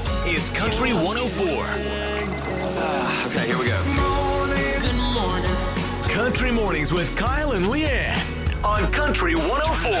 This is Country 104. Ah, okay, here we go. Good morning. Country Mornings with Kyle and Leanne on Country 104.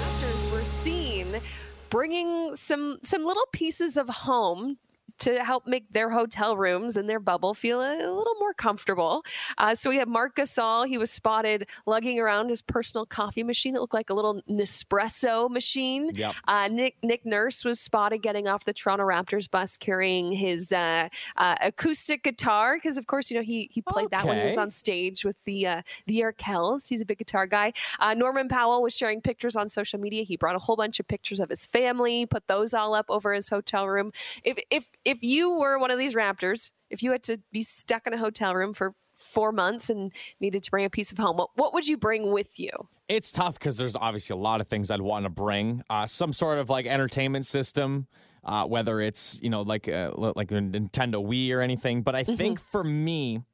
Raptors were seen bringing some some little pieces of home to help make their hotel rooms and their bubble feel a, a little more comfortable. Uh, so we have Marc Gasol. He was spotted lugging around his personal coffee machine. It looked like a little Nespresso machine. Yep. Uh, Nick Nick Nurse was spotted getting off the Toronto Raptors bus carrying his uh, uh, acoustic guitar because, of course, you know he he played that when he was on stage with the uh, the Arkells. He's a big guitar guy. Uh, Norman Powell was sharing pictures on social media. He brought a whole bunch of pictures of his family, put those all up over his hotel room. If if if you were one of these Raptors, if you had to be stuck in a hotel room for four months and needed to bring a piece of home, what, what would you bring with you? It's tough because there's obviously a lot of things I'd want to bring. Uh, some sort of like entertainment system, uh, whether it's you know like uh, like a Nintendo Wii or anything. But I think for me,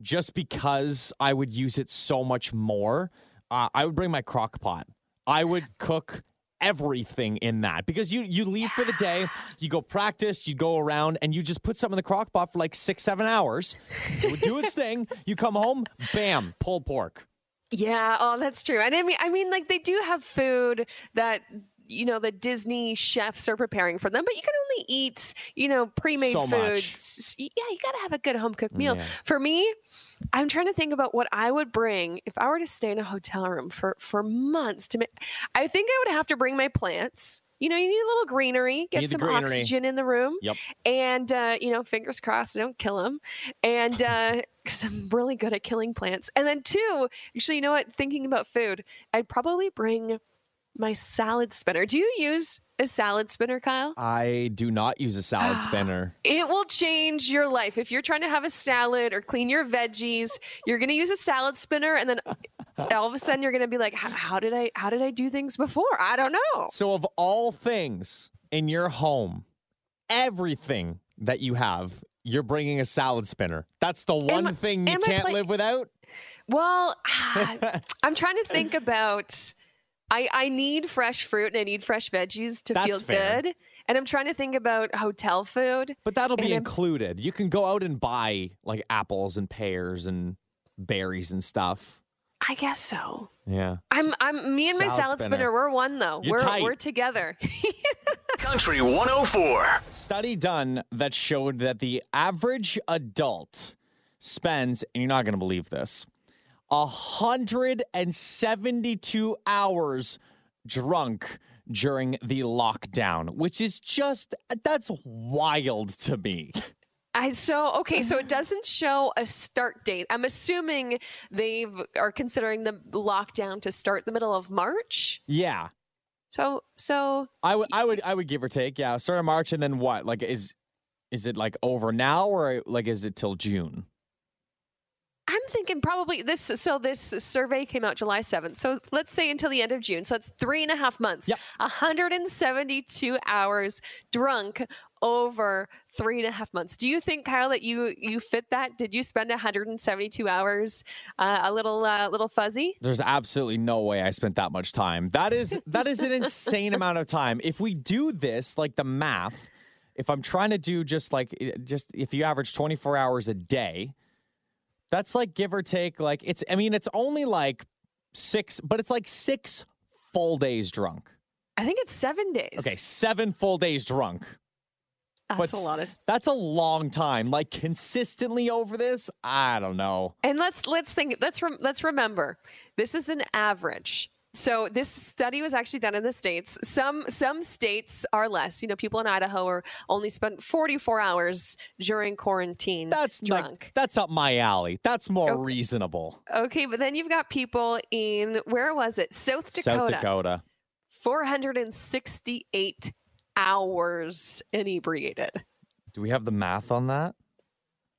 just because I would use it so much more, uh, I would bring my crock pot. I would cook everything in that because you you leave for the day, you go practice, you go around, and you just put something in the crock pot for like six seven hours. It would do its thing. You come home, bam, pulled pork. Yeah, oh, that's true. And I mean, I mean, like they do have food that you know the Disney chefs are preparing for them, but you can only eat you know pre-made So food. much. Yeah, you got to have a good home cooked meal. Yeah. For me, I'm trying to think about what I would bring if I were to stay in a hotel room for for months. To make, I think I would have to bring my plants. You know, you need a little greenery, get some greenery. oxygen in the room, Yep. and uh, you know, fingers crossed, I don't kill them, and because I'm really good at killing plants. And then two, actually, you know what? Thinking about food, I'd probably bring my salad spinner. Do you use a salad spinner, Kyle? I do not use a salad ah, spinner. It will change your life. If you're trying to have a salad or clean your veggies, you're going to use a salad spinner, and then all of a sudden you're going to be like, "How- "How did I? How did I do things before? I don't know." So, of all things in your home, everything that you have, you're bringing a salad spinner. That's the one I- thing you can't play- live without. Well, I'm trying to think about. I, I need fresh fruit and I need fresh veggies to That's feel fair. good. And I'm trying to think about hotel food. But that'll be And I'm- included. You can go out and buy like apples and pears and berries and stuff. I guess so. Yeah. I'm I'm me and my Salad salad spinner. spinner. we're one though. You're we're tight. we're together. Country 104. study done that showed that the average adult spends, and you're not going to believe this, 172 hours drunk during the lockdown, which is just, that's wild to me. I so okay, so it doesn't show a start date. I'm assuming they are considering the lockdown to start the middle of March. Yeah. So so I would, I would, I would give or take. Yeah. Start of March and then what? Like, is, is it like over now or like is it till June? I'm thinking probably this. So this survey came out July 7th. So let's say until the end of June. So that's three and a half months. Yep. 172 hours drunk over three and a half months. Do you think, Kyle, that you you fit that? Did you spend 172 hours uh, a little uh, little fuzzy? There's absolutely no way I spent that much time. That is that is an insane amount of time. If we do this, like the math, if I'm trying to do just like just if you average 24 hours a day, that's like give or take like it's I mean it's only like 6 but it's like 6 full days drunk. I think it's seven days. Okay, 7 full days drunk. that's but a lot of. That's a long time. Like consistently over this, I don't know. And let's let's think. Let's rem- let's remember, this is an average. So this study was actually done in the states. Some some states are less. You know, people in Idaho are only spent 44 hours during quarantine. That's drunk. like that's up my alley. That's more Okay. reasonable. okay, but then you've got people in where was it? South Dakota. South Dakota. 468 hours inebriated. Do we have the math on that?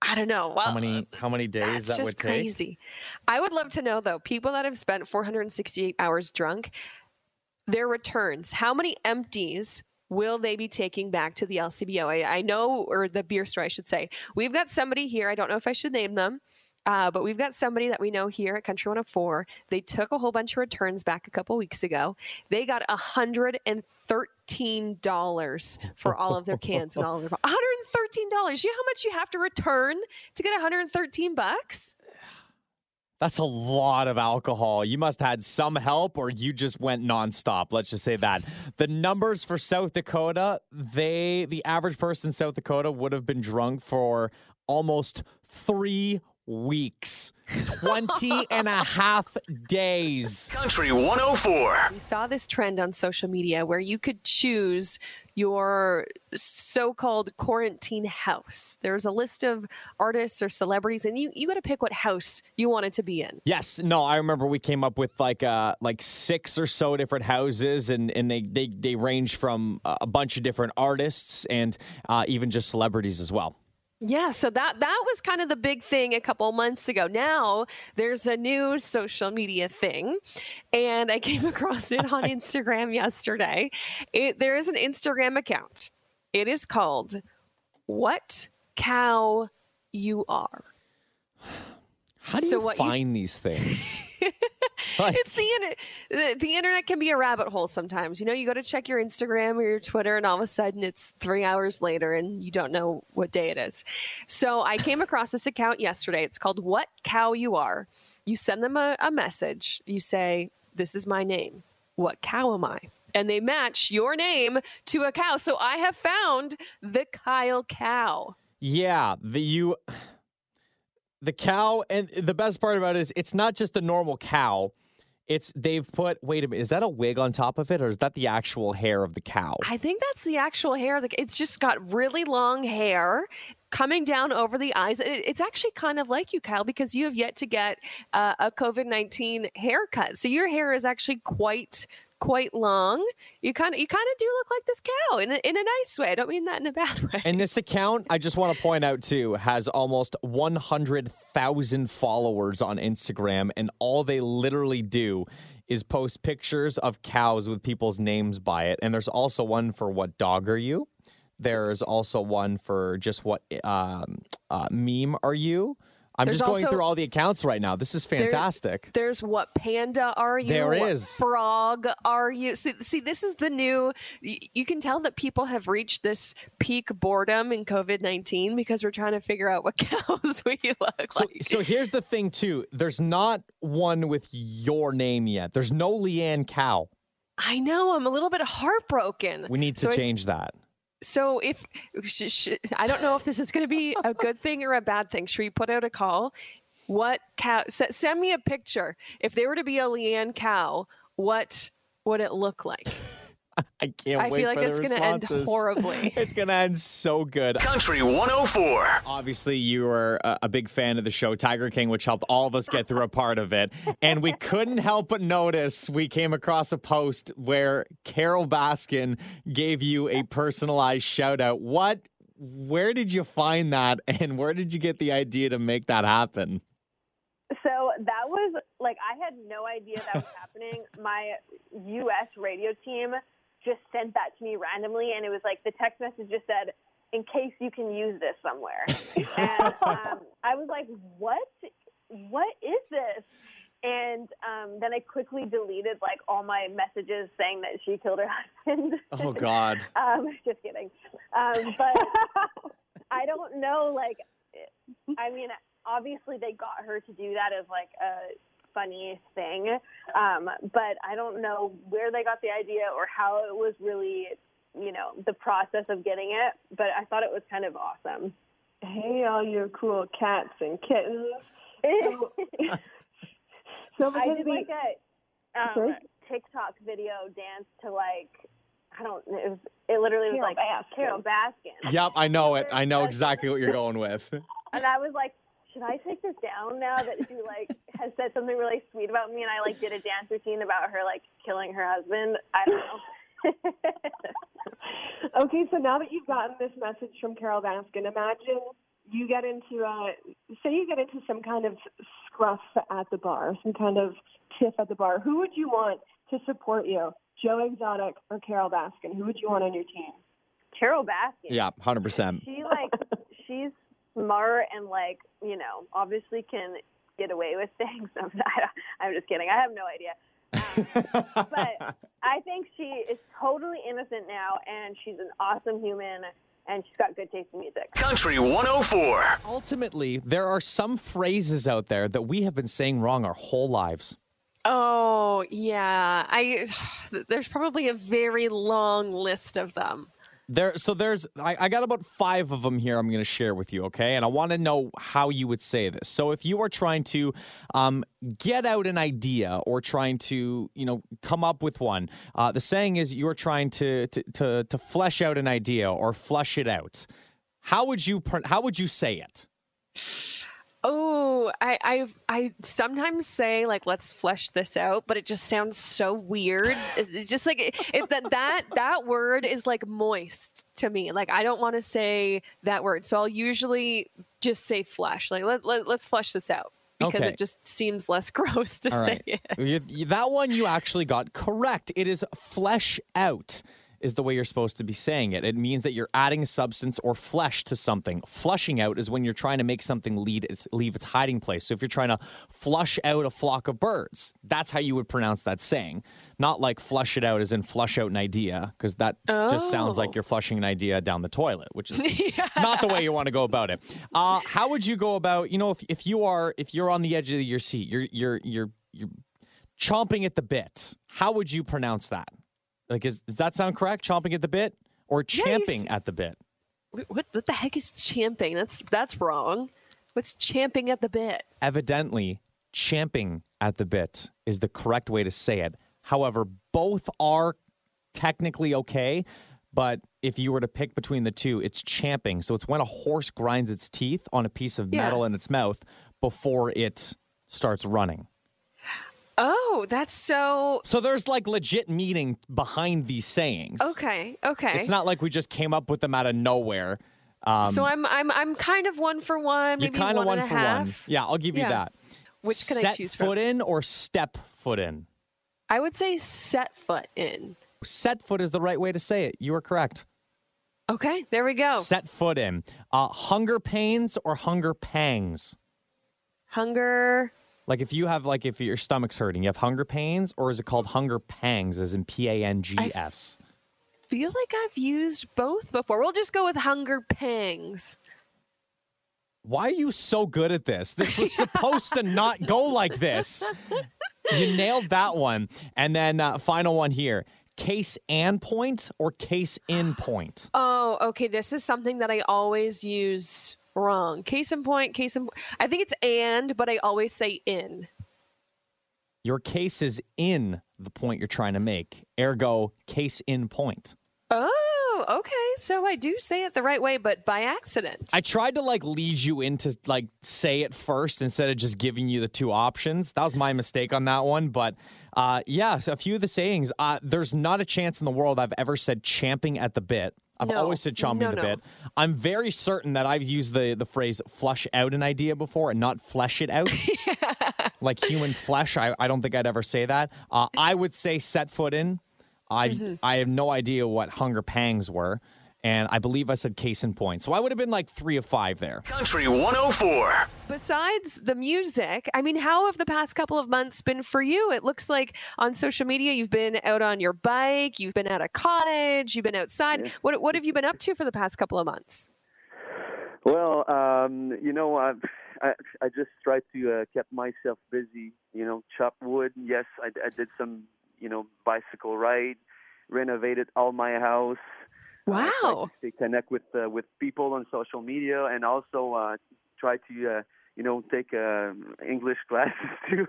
I don't know. Well, How many how many days that would take? crazy. I would love to know though, people that have spent 468 hours drunk, their returns. How many empties will they be taking back to the LCBO? I, I know, or the beer store, I should say. We've got somebody here. I don't know if I should name them. Uh, but we've got somebody that we know here at Country 104. They took a whole bunch of returns back a couple weeks ago. They got $113 for all of their cans and all of their $113. You know how much you have to return to get 113 bucks? That's a lot of alcohol. You must have had some help or you just went nonstop. Let's just say that. The numbers for South Dakota, they the average person in South Dakota would have been drunk for almost 3 weeks. 20 and a half days. Country 104. We saw this trend on social media where you could choose your so called quarantine house. There's a list of artists or celebrities, and you, you got to pick what house you wanted to be in. Yes, no, I remember we came up with like uh like six or so different houses, and and they they they range from a bunch of different artists and uh, even just celebrities as well. Yeah, so that that was kind of the big thing a couple months ago. Now there's a new social media thing, and I came across it on Instagram yesterday. It, there is an Instagram account. It is called "What Cow You Are." How do So you what you- find these things? Like- it's the internet. The, the internet can be a rabbit hole sometimes. You know, you go to check your Instagram or your Twitter, and all of a sudden it's three hours later, and you don't know what day it is. So I came across this account yesterday. It's called "What Cow You Are." You send them a, a message. You say, "This is my name. What cow am I?" And they match your name to a cow. So I have found the Kyle cow. Yeah, the you the cow and the best part about it is it's not just a normal cow. It's they've put wait a minute, is that a wig on top of it or is that the actual hair of the cow? I think that's the actual hair. Like, It's just got really long hair coming down over the eyes. It- It's actually kind of like you, Kyle, because you have yet to get uh, a COVID nineteen haircut. So your hair is actually quite quite long. You kind of you kind of do look like this cow in a, in a nice way. I don't mean that in a bad way. And this account, I just want to point out too, has almost 100,000 followers on Instagram, and all they literally do is post pictures of cows with people's names by it. And there's also one for what dog are you? There's also one for just what um, uh, meme are you? I'm There's just going also- through all the accounts right now. This is fantastic. There's what panda are you? There What is. frog are you? See, see, this is the new. y- You can tell that people have reached this peak boredom in COVID nineteen because we're trying to figure out what cows we look So, like. so here's the thing too. There's not one with your name yet. There's no Leanne Cow. I know. I'm a little bit heartbroken. We need to So I- change that. So if sh- sh- I don't know if this is going to be a good thing or a bad thing, should we put out a call? What cow? Send me a picture. If they were to be a Leanne cow, what would it look like? I can't I wait feel like for it's going to end horribly. It's gonna end so good. Country 104. Obviously, you were a, a big fan of the show Tiger King, which helped all of us get through a part of it. And we couldn't help but notice we came across a post where Carole Baskin gave you a personalized shout out. What? Where did you find that, and where did you get the idea to make that happen? So that was like I had no idea that was happening. My U.S. radio team just sent that to me randomly, and it was like the text message just said, "In case you can use this somewhere." and um, I was like, "What? What is this?" And um, then I quickly deleted like all my messages saying that she killed her husband. Oh God. Um, just kidding. Um, but I don't know. Like, I mean, obviously they got her to do that as like a funny thing, um, but I don't know where they got the idea or how it was really, you know, the process of getting it. But I thought it was kind of awesome. Hey, all you cool cats and kittens. So, so I because did the, like a um, Sorry? TikTok video dance to like. I don't. It was. It literally was Carole like Baskin. Carole Baskin. Yep, I know it. I know exactly what you're going with. And I was like, should I take this down now that she like has said something really sweet about me and I like did a dance routine about her like killing her husband? I don't know. okay, so now that you've gotten this message from Carole Baskin, imagine you get into a, say you get into some kind of scruff at the bar, some kind of tiff at the bar. Who would you want to support you? Joe Exotic or Carole Baskin? Who would you want on your team? Carole Baskin. Yeah, hundred percent. She like she's smart and like you know obviously can get away with things. I'm, I'm just kidding. I have no idea. Um, but I think she is totally innocent now, and she's an awesome human, and she's got good taste in music. Country 104. Ultimately, there are some phrases out there that we have been saying wrong our whole lives. Oh, yeah. I there's probably a very long list of them. There, so there's, I, I got about five of them here. I'm going to share with you, okay? And I want to know how you would say this. So if you are trying to um, get out an idea or trying to, you know, come up with one, uh, the saying is you are trying to, to to to flesh out an idea or flush it out. How would you how would you say it? Oh, I, I I sometimes say like let's flesh this out, but it just sounds so weird. It's just like it, it, that that that word is like moist to me. Like I don't want to say that word, so I'll usually just say flesh. Like let, let let's flesh this out because Okay. it just seems less gross to All say right. it. You- that one you actually got correct. It is flesh out is the way you're supposed to be saying it. It means that you're adding substance or flesh to something. Flushing out is when you're trying to make something lead its, leave its hiding place. So if you're trying to flush out a flock of birds, that's how you would pronounce that saying. Not like flush it out as in flush out an idea, because that just sounds like Oh. you're flushing an idea down the toilet, which is not the way you want to go about it. Uh, how would you go about, you know, if, if you are if you're on the edge of your seat, you're you're you're you're chomping at the bit. How would you pronounce that? Like, is, does that sound correct? Chomping at the bit or Yeah, champing s- at the bit? What, what the heck is champing? That's that's wrong. What's champing at the bit? Evidently, champing at the bit is the correct way to say it. However, both are technically okay. But if you were to pick between the two, it's champing. So it's when a horse grinds its teeth on a piece of Yeah. metal in its mouth before it starts running. Oh, that's so So there's like legit meaning behind these sayings. okay. Okay. It's not like we just came up with them out of nowhere. Um, so I'm I'm I'm kind of one for one. you're Maybe kind of one one and a for one. Yeah, I'll give you that. Which can I choose from? foot in or step foot in? I would say set foot in. Set foot is the right way to say it. You are correct. Okay, there we go. Set foot in. Uh, hunger pains or hunger pangs? Hunger. Like if you have like if your stomach's hurting, you have hunger pains, or is it called hunger pangs, as in P A N G S? Feel like I've used both before. We'll just go with hunger pangs. Why are you so good at this? This was supposed to not go like this. You nailed that one. And then uh, final one here: case and point or case in point. Oh, okay. This is something that I always use wrong. Case in point. Case in. I think it's and, but I always say in. Your case is in the point you're trying to make. Ergo, case in point. Oh, okay. So I do say it the right way, but by accident. I tried to like lead you into like say it first instead of just giving you the two options. That was my mistake on that one. But uh, yeah, so a few of the sayings. Uh, there's not a chance in the world I've ever said champing at the bit. I've No. always said chomping No, the no. bit. I'm very certain that I've used the the phrase flush out an idea before and not flesh it out. like human flesh. I, I don't think I'd ever say that. Uh, I would say set foot in. I Mm-hmm. I have no idea what hunger pangs were. And I believe I said case in point. So I would have been like three of five there. Country 104. Besides the music, I mean, how have the past couple of months been for you? It looks like on social media you've been out on your bike, you've been at a cottage, you've been outside. What what have you been up to for the past couple of months? Well, um, you know, I've, I I just tried to uh, keep myself busy. You know, chop wood. Yes, I, I did some you know bicycle ride, renovated all my house. Tried Wow. to connect with uh, with people on social media, and also uh, try to uh, you know take uh, English classes too.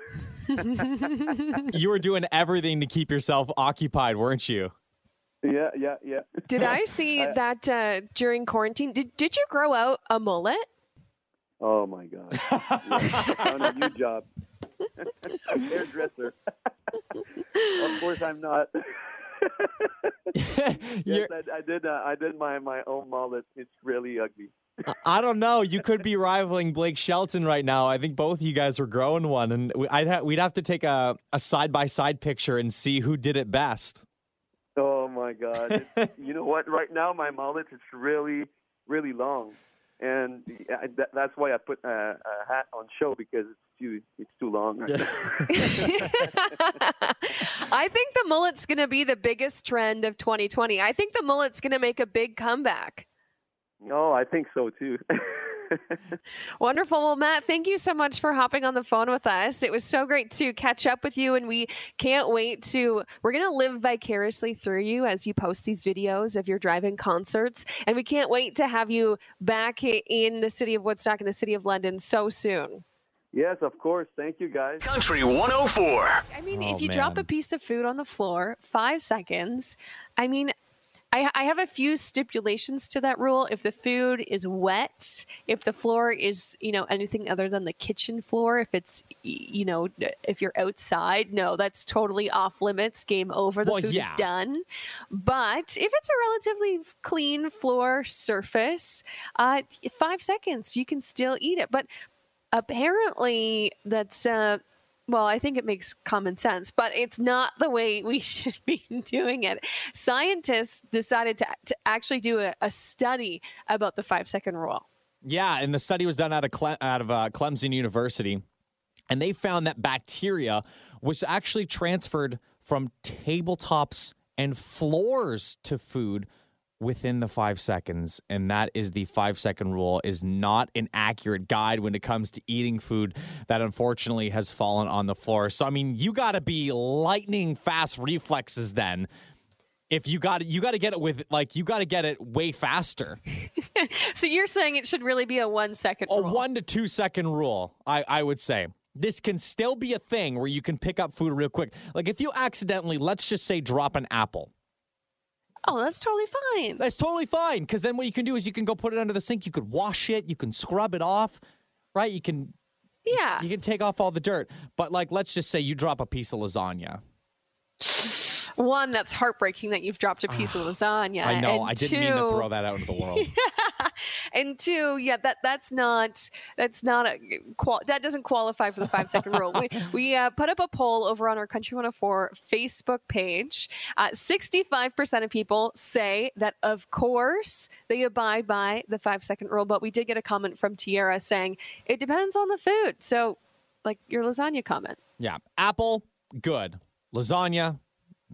You were doing everything to keep yourself occupied, weren't you? yeah, yeah, yeah. Did I see that uh, during quarantine? Did did you grow out a mullet? Oh my God! yeah, found a new job. Hairdresser. of course, I'm not. yes, I, I did. Uh, I did my my own mullet. It's really ugly. I don't know. You could be rivaling Blake Shelton right now. I think both of you guys were growing one, and I'd ha- we'd have to take a a side by side picture and see who did it best. Oh my God! You know what? Right now, my mullet is really, really long. And I, that, that's why I put uh, a hat on show because it's too it's too long. Right. I think the mullet's going to be the biggest trend of 2020. I think the mullet's going to make a big comeback. oh, I think so too. Wonderful. Well, Matt, thank you so much for hopping on the phone with us. It was so great to catch up with you, and we can't wait to. We're going to live vicariously through you as you post these videos of your driving concerts, and we can't wait to have you back in the city of Woodstock and the city of London so soon. yes, of course. Thank you, guys. Country 104. I mean, Oh, if you drop a piece of food on the floor, five seconds. I mean, I, I have a few stipulations to that rule. If the food is wet, if the floor is, you know, anything other than the kitchen floor, if it's, you know, if you're outside, no, that's totally off limits. Game over. The Well, food yeah. is done. But if it's a relatively clean floor surface, uh, five seconds, you can still eat it. But apparently, that's. Uh, well, I think it makes common sense, but it's not the way we should be doing it. Scientists decided to, to actually do a, a study about the five second rule. Yeah, and the study was done out of Cle- out of uh, Clemson University, and they found that bacteria was actually transferred from tabletops and floors to food within the five seconds and that is the five second rule is not an accurate guide when it comes to eating food that unfortunately has fallen on the floor so i mean you got to be lightning fast reflexes then if you got it you got to get it with like you got to get it way faster So you're saying it should really be a one second a rule? one to two second rule, I, I would say. This can still be a thing where you can pick up food real quick. Like if you accidentally, let's just say, drop an apple, Oh, that's totally fine. that's totally fine. Because then what you can do is you can go put it under the sink. You could wash it. You can scrub it off, right? You can Yeah. you can take off all the dirt. But like, let's just say you drop a piece of lasagna. One, that's heartbreaking that you've dropped a piece of lasagna. I know. and I didn't mean to throw that out into the world. and two, yeah, that that's not that's not a qual- that doesn't qualify for the five second rule. We we uh, put up a poll over on our Country 104 Facebook page. Sixty five percent of people say that of course they abide by the five second rule, but we did get a comment from Tiara saying it depends on the food. So, like your lasagna comment. yeah. Apple, good. Lasagna,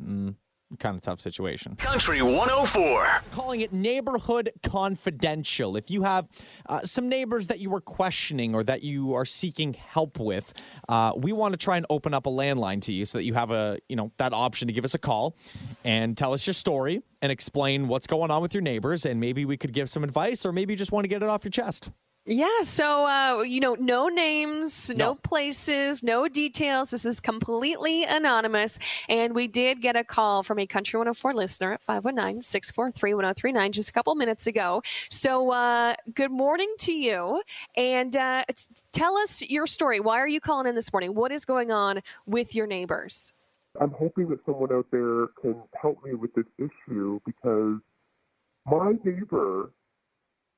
mm, kind of tough situation. Country 104. calling it neighborhood confidential. If you have uh, some neighbors that you were questioning or that you are seeking help with, uh, we want to try and open up a landline to you so that you have a you know that option to give us a call and tell us your story and explain what's going on with your neighbors and maybe we could give some advice or maybe you just want to get it off your chest. Yeah, so uh, you know, no names, no. No. places, no details. This is completely anonymous. And we did get a call from a Country 104 listener at 519-643-1039 just a couple minutes ago. So uh, good morning to you. And uh, t- tell us your story. Why are you calling in this morning? What is going on with your neighbors? I'm hoping that someone out there can help me with this issue because my neighbor,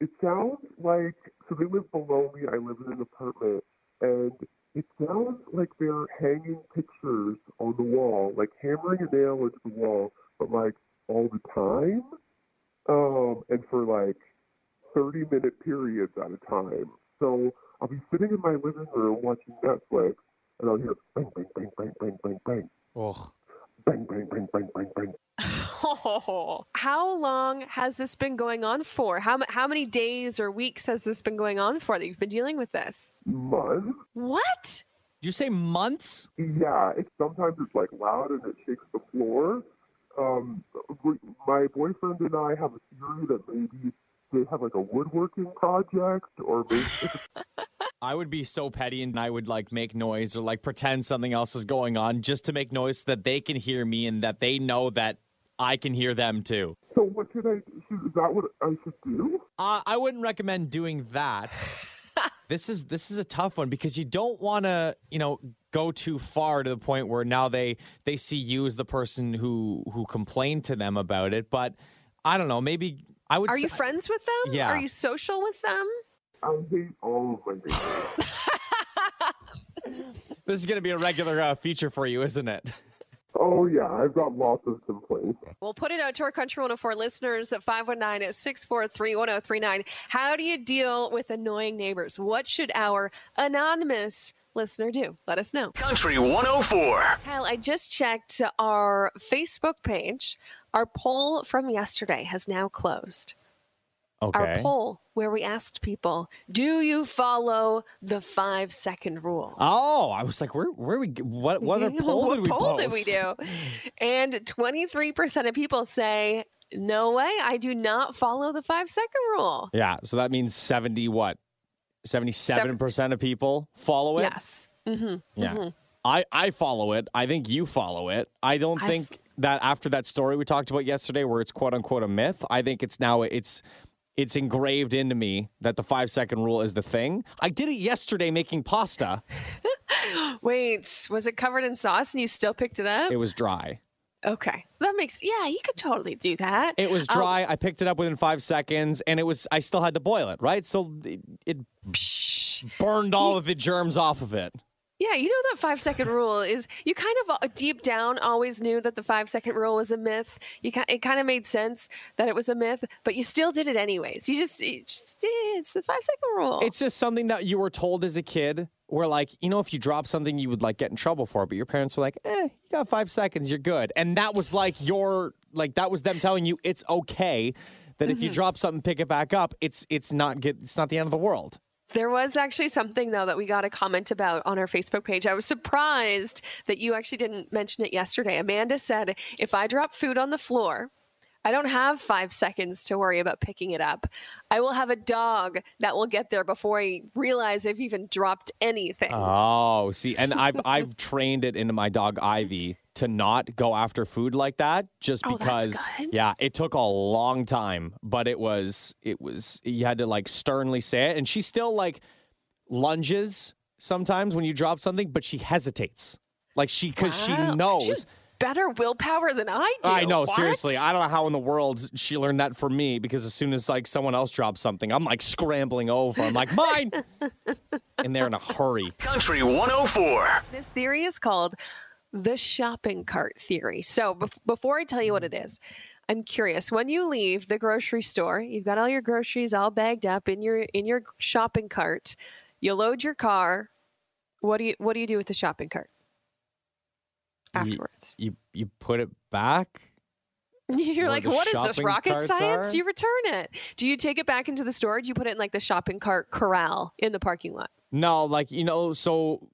it sounds like, so they live below me, I live in an apartment, and it sounds like they're hanging pictures on the wall, like hammering a nail into the wall, but like all the time, um, and for like 30 minute periods at a time. So I'll be sitting in my living room watching Netflix, and I'll hear bang, bang, bang, bang, bang, bang, bang, Ugh. bang, bang, bang, bang, bang, bang. How long has this been going on for? How, how many days or weeks has this been going on for that you've been dealing with this? Months. What? Did you say months? Yeah, it's sometimes it's like loud and it shakes the floor. Um, we, my boyfriend and I have a theory that maybe they have like a woodworking project, or maybe I would be so petty and I would like make noise or like pretend something else is going on just to make noise so that they can hear me and that they know that I can hear them too. so. What should I? Should, is that what I should do? Uh, I wouldn't recommend doing that. this is this is a tough one because you don't want to you know go too far to the point where now they they see you as the person who who complained to them about it. But I don't know. Maybe I would. Are say- you friends with them? Yeah. Are you social with them? I hate all of my neighbors. This is going to be a regular uh, feature for you, isn't it? Oh yeah, I've got lots of complaints. We'll put it out to our Country 104 listeners at 519 643 1039. How do you deal with annoying neighbors? What should our anonymous listener do? Let us know. Country 104. Kyle, I just checked our Facebook page. Our poll from yesterday has now closed. Okay. Our poll where we asked people, do you follow the five second rule? Oh, I was like, where, where we, what, what other poll what did we poll post? did we do? And 23% of people say, no way, I do not follow the five second rule. Yeah, so that means seventy what? Seventy-seven percent of people follow it. Yes. Mm-hmm. Yeah. I, I follow it. I think you follow it. I don't I think that after that story we talked about yesterday where it's quote unquote a myth, I think it's now it's it's engraved into me that the five second rule is the thing. I did it yesterday making pasta. Wait, was it covered in sauce and you still picked it up? It was dry. okay. That makes, yeah, you could totally do that. It was Oh, dry. I picked it up within five seconds and it was I still had to boil it, right? So it, it burned all of the germs off of it. Yeah, you know that five second rule is you kind of uh, deep down always knew that the five second rule was a myth. You it kind of made sense that it was a myth, but you still did it anyways. You just, you just it's the five second rule. It's just something that you were told as a kid where like, you know, if you drop something you would like get in trouble for, but your parents were like, eh, you got five seconds, you're good. And that was like your like that was them telling you it's okay that if you drop something, pick it back up. It's it's not get it's not the end of the world. There was actually something though that we got a comment about on our Facebook page. I was surprised that you actually didn't mention it yesterday. Amanda said, "If I drop food on the floor, I don't have 5 seconds to worry about picking it up. I will have a dog that will get there before I realize I've even dropped anything." Oh, see, and I've I've trained it into my dog Ivy to not go after food like that, just Oh, because. Yeah, it took a long time, but it was it was you had to like sternly say it, and she still like lunges sometimes when you drop something, but she hesitates, like she because Wow. she knows. She has better willpower than I do. I know, What? seriously. I don't know how in the world she learned that from me because as soon as like someone else drops something, I'm like scrambling over. I'm like, mine! and they're in a hurry. Country 104. This theory is called the shopping cart theory. So, bef- before I tell you what it is, I'm curious. When you leave the grocery store, you've got all your groceries all bagged up in your in your shopping cart. You load your car. What do you what do you do with the shopping cart Ye- afterwards? You you put it back? You're like, what is this rocket science? are? You return it. Do you take it back into the store? Do you put it in like the shopping cart corral in the parking lot? No, like you know, so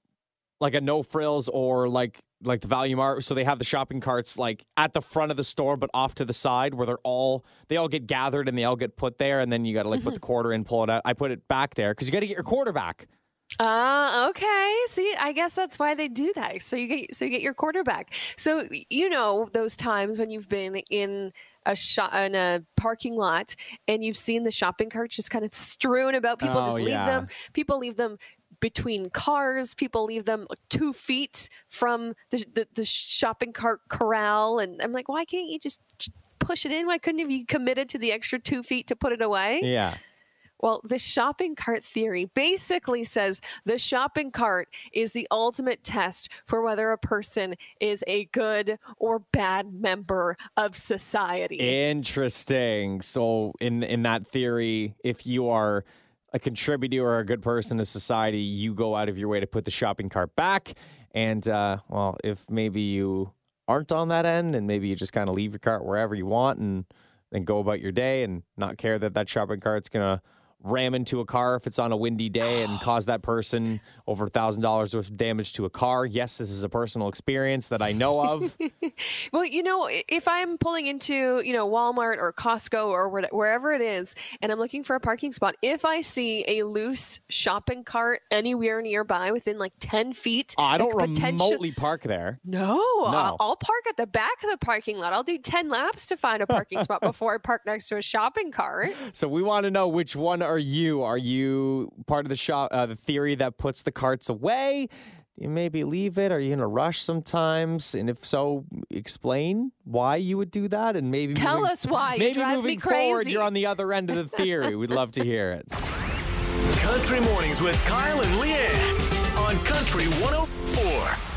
like a no frills or like like the Valu-mart. So they have the shopping carts like at the front of the store, but off to the side where they're all they all get gathered and they all get put there, and then you got to like put the mm-hmm. quarter in, pull it out. I put it back there because you got to get your quarter back. Ah, okay. See, I guess that's why they do that. So you get so you get your quarterback. So you know those times when you've been in a shop in a parking lot and you've seen the shopping carts just kind of strewn about. People Oh, just leave yeah. them. People leave them between cars. People leave them like, two feet from the, the the shopping cart corral. And I'm like, why can't you just push it in? Why couldn't you be committed to the extra two feet to put it away? Yeah. Well, the shopping cart theory basically says the shopping cart is the ultimate test for whether a person is a good or bad member of society. Interesting. So in in that theory, if you are a contributor or a good person to society, you go out of your way to put the shopping cart back. And uh, well, if maybe you aren't on that end, and maybe you just kind of leave your cart wherever you want and then go about your day and not care that that shopping cart's gonna ram into a car if it's on a windy day and oh. cause that person over a thousand dollars worth of damage to a car. Yes, this is a personal experience that I know of. Well, you know, if I'm pulling into, you know, Walmart or Costco or wherever it is, and I'm looking for a parking spot, if I see a loose shopping cart anywhere nearby within like 10 feet, oh, I don't could potenti- remotely park there. No, I'll, I'll park at the back of the parking lot. I'll do 10 laps to find a parking spot before I park next to a shopping cart. So we want to know which one are you? Are you part of the shop, uh, the theory that puts the carts away? You maybe leave it. Are you in a rush sometimes? And if so, explain why you would do that. And maybe Tell moving- us why. It Maybe me moving forward, you're on the other end of the theory. We'd love to hear it. Country Mornings with Kyle and Leanne on Country 104.